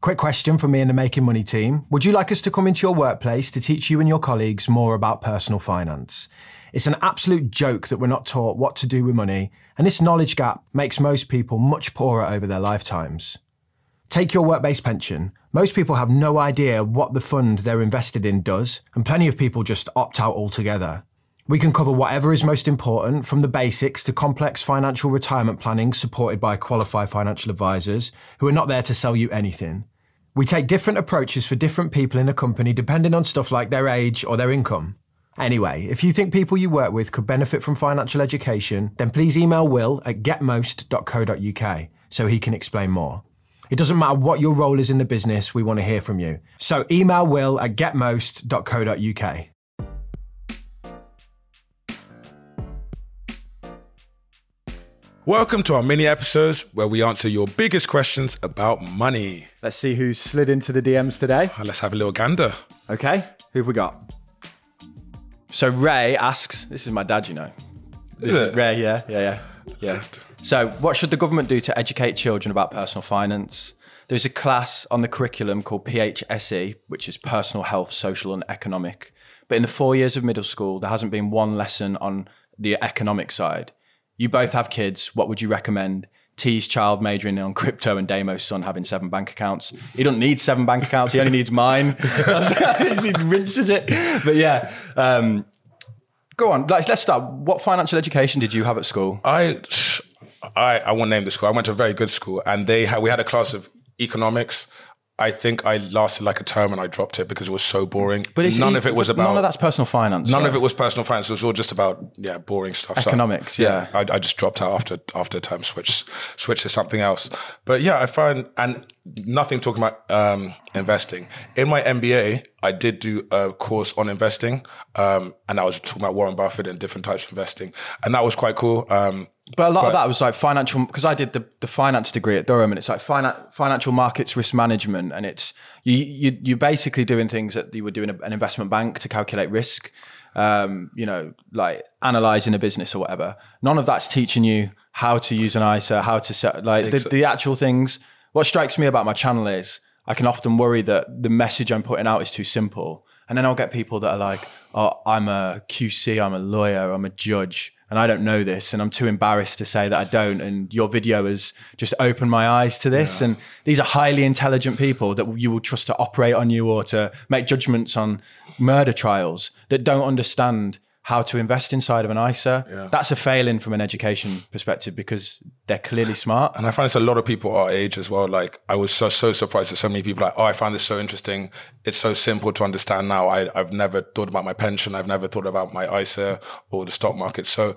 Quick question from me and the Making Money team. Would you like us to come into your workplace to teach you and your colleagues more about personal finance? It's an absolute joke that we're not taught what to do with money, and this knowledge gap makes most people much poorer over their lifetimes. Take your work based pension. Most people have no idea what the fund they're invested in does, and plenty of people just opt out altogether. We can cover whatever is most important, from the basics to complex financial retirement planning supported by qualified financial advisors who are not there to sell you anything. We take different approaches for different people in a company depending on stuff like their age or their income. Anyway, if you think people you work with could benefit from financial education, then please email will at getmost.co.uk so he can explain more. It doesn't matter what your role is in the business, we want to hear from you. So email will at getmost.co.uk. Welcome to our mini episodes where we answer your biggest questions about money. Let's see who's slid into the DMs today. Uh, Let's have a little gander. Okay, who've we got? So Ray asks, this is my dad, you know. This Is? Ray, yeah, yeah, yeah, yeah. So, what should the government do to educate children about personal finance? There's a class on the curriculum called PHSE, which is Personal Health, Social and Economic. But in the four years of middle school, there hasn't been one lesson on the economic side. You both have kids. What would you recommend? T's child majoring on crypto and Damo's son having seven bank accounts. He doesn't need seven bank accounts. He only needs mine. he rinses it. But yeah, um, go on. Let's, let's start. What financial education did you have at school? I, I, I won't name the school. I went to a very good school, and they had, we had a class of economics. I think I lasted like a term and I dropped it because it was so boring. But it's none of it was about none of that's personal finance. None right? of it was personal finance. It was all just about yeah, boring stuff. So, Economics, yeah. I, I just dropped out after after a term, switch switch to something else. But yeah, I find and nothing talking about um, investing. In my MBA, I did do a course on investing, um, and I was talking about Warren Buffett and different types of investing, and that was quite cool. Um, But a lot But- of that was like financial, because I did the, the finance degree at Durham, and it's like finan- financial markets risk management, and it's you you you're basically doing things that you would do in a, an investment bank to calculate risk. Um, you know, like analyzing a business or whatever. None of that's teaching you how to use an ISA, how to set like the, the actual things. What strikes me about my channel is I can often worry that the message I'm putting out is too simple. And then I'll get people that are like, oh, I'm a QC, I'm a lawyer, I'm a judge, and I don't know this. And I'm too embarrassed to say that I don't. And your video has just opened my eyes to this. And these are highly intelligent people that you will trust to operate on you or to make judgments on murder trials that don't understand how to invest inside of an ISA. That's a failing from an education perspective because they're clearly smart. and I find it's a lot of people our age as well. Like I was so so surprised that so many people like, oh, I find this so interesting. It's so simple to understand now. I, I've never thought about my pension. I've never thought about my ISA or the stock market. So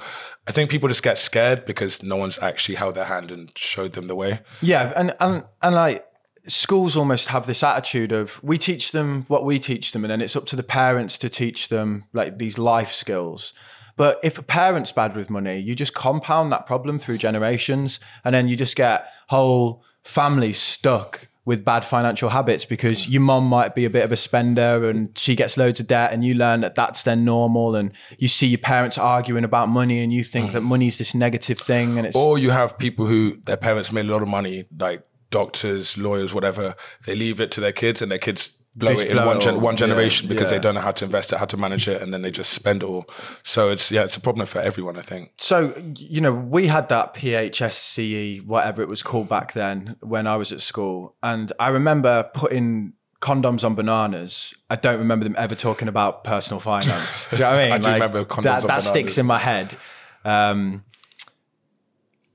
I think people just get scared because no one's actually held their hand and showed them the way. Yeah, and and and like schools almost have this attitude of we teach them what we teach them, and then it's up to the parents to teach them like these life skills. But if a parent's bad with money, you just compound that problem through generations, and then you just get whole families stuck with bad financial habits because your mom might be a bit of a spender and she gets loads of debt and you learn that that's their normal and you see your parents arguing about money and you think that money's this negative thing and it's Or you have people who their parents made a lot of money, like doctors, lawyers, whatever. They leave it to their kids, and their kids blow They it in one gen- one generation Yeah, because yeah. they don't know how to invest it, how to manage it, and then they just spend it all. So it's yeah, it's a problem for everyone, I think. So, you know, we had that PHSCE, whatever it was called back then when I was at school. And I remember putting condoms on bananas. I don't remember them ever talking about personal finance. do you know what I mean? I do remember condoms that, that sticks in my head. Um,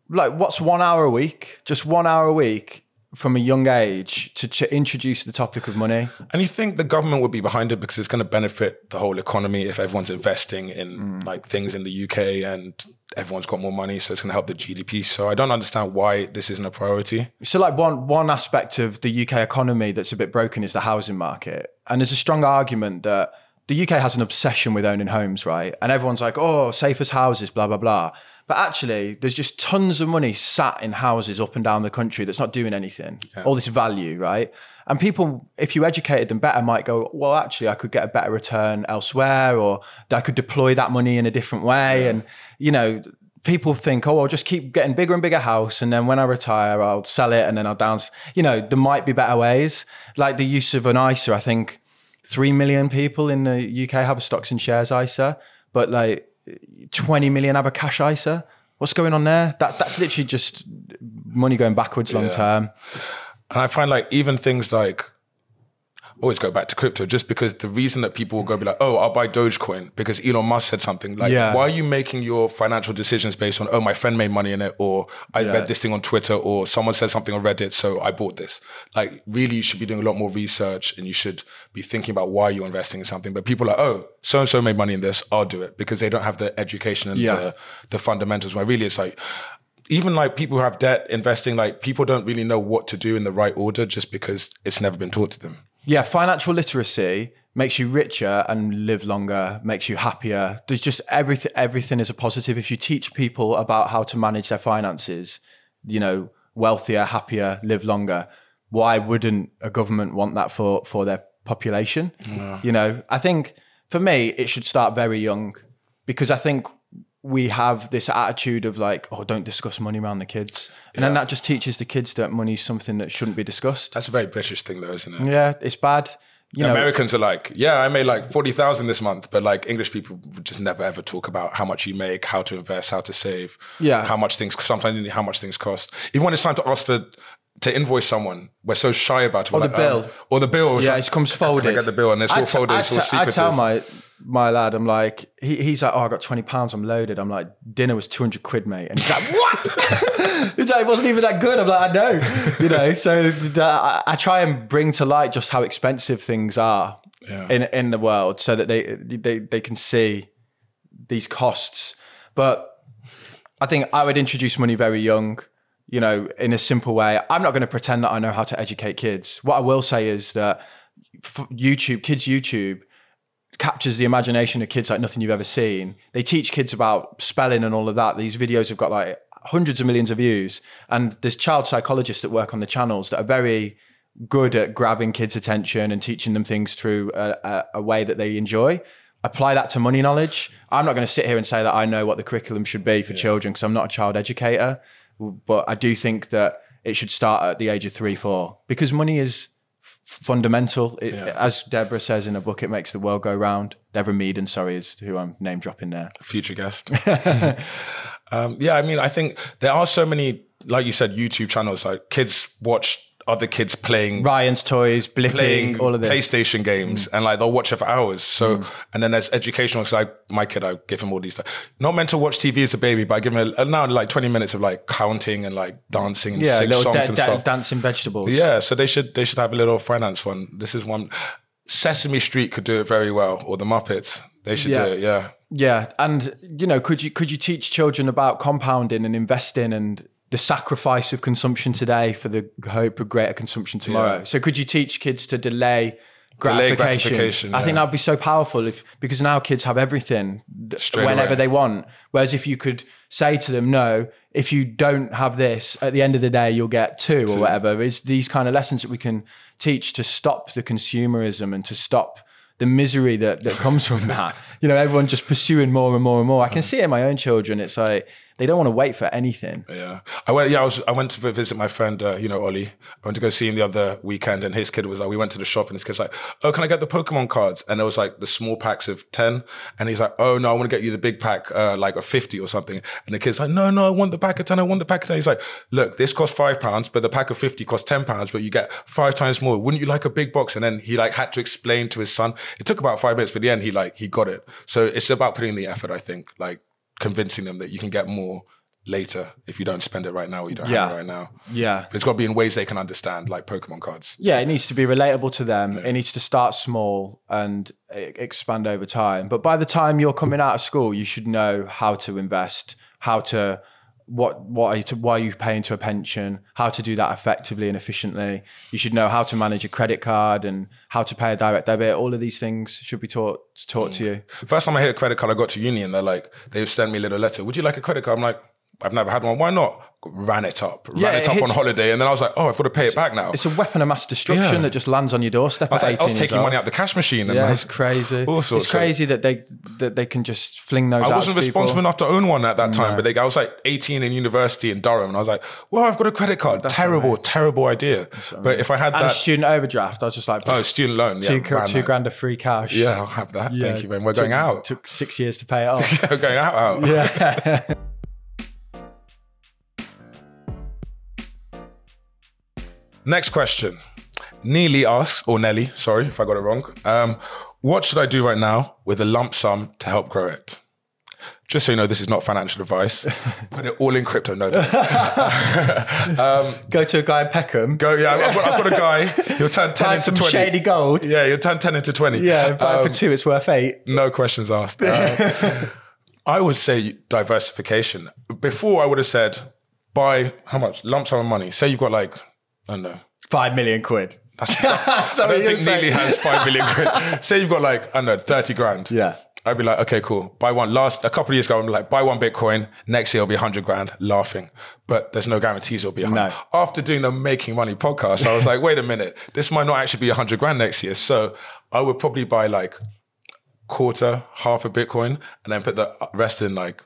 like, what's one hour a week? Just one hour a week from a young age to ch- introduce the topic of money. And you think the government would be behind it because it's going to benefit the whole economy if everyone's investing in mm. like things in the UK and everyone's got more money, so it's going to help the GDP. So I don't understand why this isn't a priority. So, like one one aspect of the UK economy that's a bit broken is the housing market, and there's a strong argument that the UK has an obsession with owning homes, right? And everyone's like, "Oh, safe as houses," blah blah blah. But actually, there's just tons of money sat in houses up and down the country that's not doing anything. All this value, right? And people, if you educated them better, might go, "Well, actually, I could get a better return elsewhere, or I could deploy that money in a different way." And you know, people think, oh, I'll just keep getting bigger and bigger house, and then when I retire, I'll sell it, and then I'll dance. You know, there might be better ways, like the use of an ISA. I think three million people in the UK have a stocks and shares ISA, but like twenty million have a cash ISA. What's going on there? That that's literally just money going backwards long Yeah. term. And I find like even things like always go back to crypto just because the reason that people will go be like, oh, I'll buy Dogecoin because Elon Musk said something. Like, Yeah. why are you making your financial decisions based on, oh, my friend made money in it, or I Yeah. read this thing on Twitter, or someone said something on Reddit, so I bought this. Like, really, you should be doing a lot more research and you should be thinking about why you're investing in something. But people are like, oh, so and so made money in this, I'll do it because they don't have the education and Yeah. the, the fundamentals. Where really it's like, even like people who have debt investing, like people don't really know what to do in the right order just because it's never been taught to them. Yeah, financial literacy makes you richer and live longer, makes you happier. There's just everything everything is a positive. If you teach people about how to manage their finances, you know, wealthier, happier, live longer, why wouldn't a government want that for for their population? You know, I think for me it should start very young because I think we have this attitude of like, oh, don't discuss money around the kids. And then that just teaches the kids that money's something that shouldn't be discussed. That's a very British thing, though, isn't it? Yeah, it's bad. You know, Americans are like, yeah, I made like 40,000 this month, but like English people would just never ever talk about how much you make, how to invest, how to save, Yeah. how much things, sometimes how much things cost. Even when it's time to ask for, to invoice someone, we're so shy about it. Or the bill. um, or the bill. Yeah, something. it comes Can I get the bill and it's all t- folded, I it's all t- I secretive. tell my my lad, I'm like, he, he's like, oh, I got twenty pounds, I'm loaded. I'm like, dinner was two hundred quid, mate, and he's like, what? he's like, it wasn't even that good. I'm like, I know, you know. So I, I try and bring to light just how expensive things are Yeah. in in the world, so that they they they can see these costs. But I think I would introduce money very young, you know, in a simple way. I'm not going to pretend that I know how to educate kids. What I will say is that YouTube, kids' YouTube captures the imagination of kids like nothing you've ever seen. They teach kids about spelling and all of that. These videos have got like hundreds of millions of views. And there's child psychologists that work on the channels that are very good at grabbing kids' attention and teaching them things through a, a, a way that they enjoy. Apply that to money knowledge. I'm not going to sit here and say that I know what the curriculum should be for children because I'm not a child educator. But I do think that it should start at the age of three, four because money is f- fundamental. It, As Deborah says in a book, it makes the world go round. Deborah Meaden, sorry, is who I'm name dropping there. future guest. um, yeah, I mean, I think there are so many, like you said, YouTube channels. Like kids watch other kids playing Ryan's Toys, Blippi, playing all of this. PlayStation games mm. and like they'll watch it for hours. So mm. and then there's educational. So like my kid, I give him all these. Stuff. not meant to watch TV as a baby, but I give him a, now like 20 minutes of like counting and like dancing and yeah, sing songs da- and da- stuff. dancing vegetables. Yeah, so they should they should have a little finance one. This is one. Sesame Street could do it very well, or the Muppets. They should Yeah. do it. Yeah. Yeah, and you know, could you could you teach children about compounding and investing and the sacrifice of consumption today for the hope of greater consumption tomorrow? Yeah. So could you teach kids to delay Delay gratification? gratification, I think that'd be so powerful if because now kids have everything Straight whenever away. they want. Whereas if you could say to them, no, if you don't have this, at the end of the day you'll get two or whatever. Is these kind of lessons that we can teach to stop the consumerism and to stop the misery that, that comes from that. You know, everyone just pursuing more and more and more. I can see it in my own children. It's like they don't want to wait for anything. Yeah, I went. Yeah, I was. I went to visit my friend. Uh, you know, Ollie. I went to go see him the other weekend, and his kid was like, we went to the shop, and his kid's like, "Oh, can I get the Pokemon cards?" And it was like the small packs of ten, and he's like, "Oh no, I want to get you the big pack, uh, like a fifty or something." And the kid's like, "No, no, I want the pack of ten. I want the pack of 10. He's like, "Look, this costs five pounds, but the pack of fifty costs ten pounds, but you get five times more. Wouldn't you like a big box?" And then he like had to explain to his son. It took about five minutes, but the end, he like he got it. So it's about putting the effort. I think, like convincing them that you can get more later if you don't spend it right now or you don't have it right now. Yeah. It's got to be in ways they can understand, like Pokemon cards. Yeah, it needs to be relatable to them. It needs to start small and expand over time. But by the time you're coming out of school, you should know how to invest, how to what what are you to, why are you paying to a pension, how to do that effectively and efficiently. You should know how to manage a credit card and how to pay a direct debit. All of these things should be taught taught to you. First time I hit a credit card, I got to uni and they're like, they've sent me a little letter. Would you like a credit card? I'm like, I've never had one. Why not? Ran it up, ran Yeah, it it up on holiday, and then I was like, oh, I've got to pay it back now. It's a weapon of mass destruction Yeah. that just lands on your doorstep. I was, at like, I was 18 years taking money out the cash machine. And Yeah, like, it's crazy. All sorts it's crazy that they that they can just fling those. I wasn't responsible enough to own one at that time, but they, I was like 18 in university in Durham, and I was like, well, I've got a credit card. terrible, terrible idea. But if I had And that, student overdraft. I was just like, oh, student loan, two, ran two grand of free cash. Yeah, I'll have that. Yeah. Thank you, man. We're Took- going out. Took six years to pay it off. We're going out. out. yeah. Next question. Neely asks, or Nelly, sorry if I got it wrong. Um, what should I do right now with a lump sum to help grow it? Just so you know, this is not financial advice. Put it all in crypto. No, don't. Go to a guy in Peckham. go. Yeah, I've got, I've got a guy. He'll turn ten buy into some twenty. shady gold. Yeah, he'll turn ten into twenty. Yeah, buy Um, for two. It's worth eight. No questions asked. Uh, I would say diversification. Before I would have said buy how much lump sum of money. Say you've got like I don't know. Five million quid. That's, that's, I don't think Neely has five million quid. Say you've got like I don't know thirty grand. Yeah. I'd be like, okay, cool. Buy one. Last a couple of years ago, I'm like, buy one Bitcoin. Next year, it'll be hundred grand. Laughing, but there's no guarantees it'll be a hundred. No. After doing the making money podcast, I was like, wait a minute, this might not actually be a hundred grand next year. So I would probably buy like quarter, half a Bitcoin, and then put the rest in like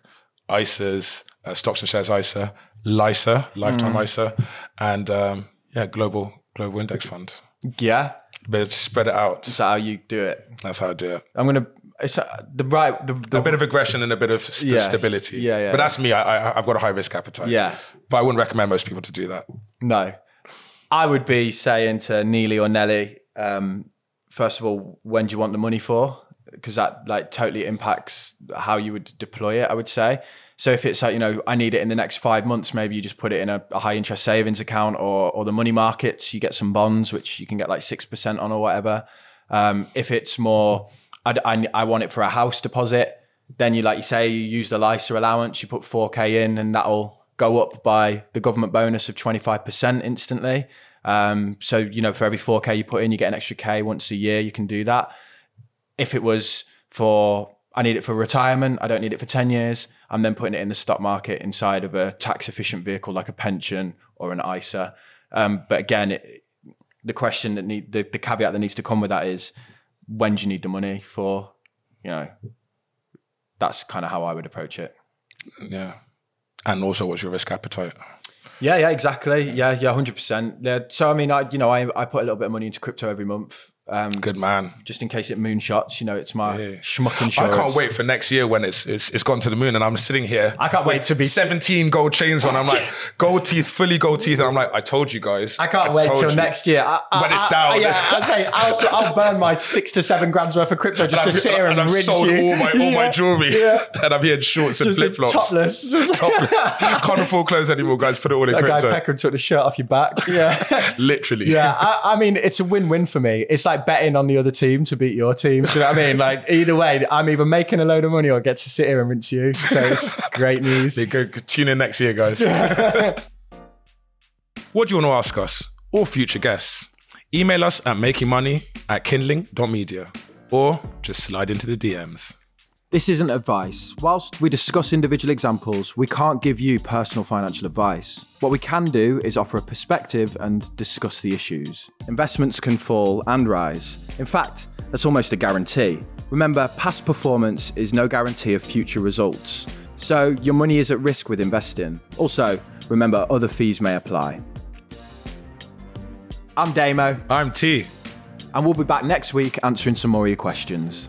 ISAs, uh, stocks and shares ISA, LISA, lifetime Mm. ISA, and um, yeah, global global index fund. Yeah. But spread it out. That's how you do it. That's how I do it. I'm gonna. It's uh, the right. The, the A bit of aggression and a bit of st- Yeah. stability. Yeah, yeah. But that's me. I, I, I've got a high risk appetite. Yeah. But I wouldn't recommend most people to do that. No. I would be saying to Neely or Nelly, um, first of all, when do you want the money for? Because that like totally impacts how you would deploy it, I would say. So if it's like, you know, I need it in the next five months, maybe you just put it in a, a high interest savings account or or the money markets, you get some bonds, which you can get like six percent on or whatever. Um, if it's more, I, I, I want it for a house deposit, then you like you say, you use the LISA allowance, you put 4K in and that'll go up by the government bonus of 25% instantly. Um, so, you know, for every 4K you put in, you get an extra K once a year. You can do that. If it was for, I need it for retirement, I don't need it for 10 years, I'm then putting it in the stock market inside of a tax efficient vehicle like a pension or an ISA. Um, but again, it, the question that need, the, the caveat that needs to come with that is when do you need the money for, you know, that's kind of how I would approach it. Yeah. And also, what's your risk appetite? Yeah, yeah, exactly. Yeah, yeah, hundred percent. Yeah. So I mean, I you know, I I put a little bit of money into crypto every month, um, Good man. just in case it moonshots. You know, it's my Yeah. schmuck I can't wait for next year when it's, it's it's gone to the moon and I'm sitting here. I can't wait to be- 17 gold chains on. I'm like, gold teeth, fully gold teeth. And I'm like, I told you guys. I can't wait told till you. next year. I, I, When it's I- down. yeah, I say I'll, I'll burn my six to seven grams worth of crypto just to sit here and, and I've rinse sold you. all my all my Yeah. jewelry, Yeah. and I'm here in shorts and flip flops, topless. topless. Can't afford clothes anymore, guys. Put it all in That guy crypto. Peckham took the shirt off your back. Yeah. Literally. Yeah, I, I mean, it's a win-win for me. It's like betting on the other team to beat your team. Do you know what I mean? Like either way, I'm either making a load of money or get to sit here and rinse you. So it's great news. They go tune in next year, guys. what do you want to ask us or future guests? Email us at makingmoney at kindling.media or just slide into the DMs. This isn't advice. Whilst we discuss individual examples, we can't give you personal financial advice. What we can do is offer a perspective and discuss the issues. Investments can fall and rise. In fact, that's almost a guarantee. Remember, past performance is no guarantee of future results. So your money is at risk with investing. Also, remember other fees may apply. I'm Damo, I'm T. and we'll be back next week answering some more of your questions.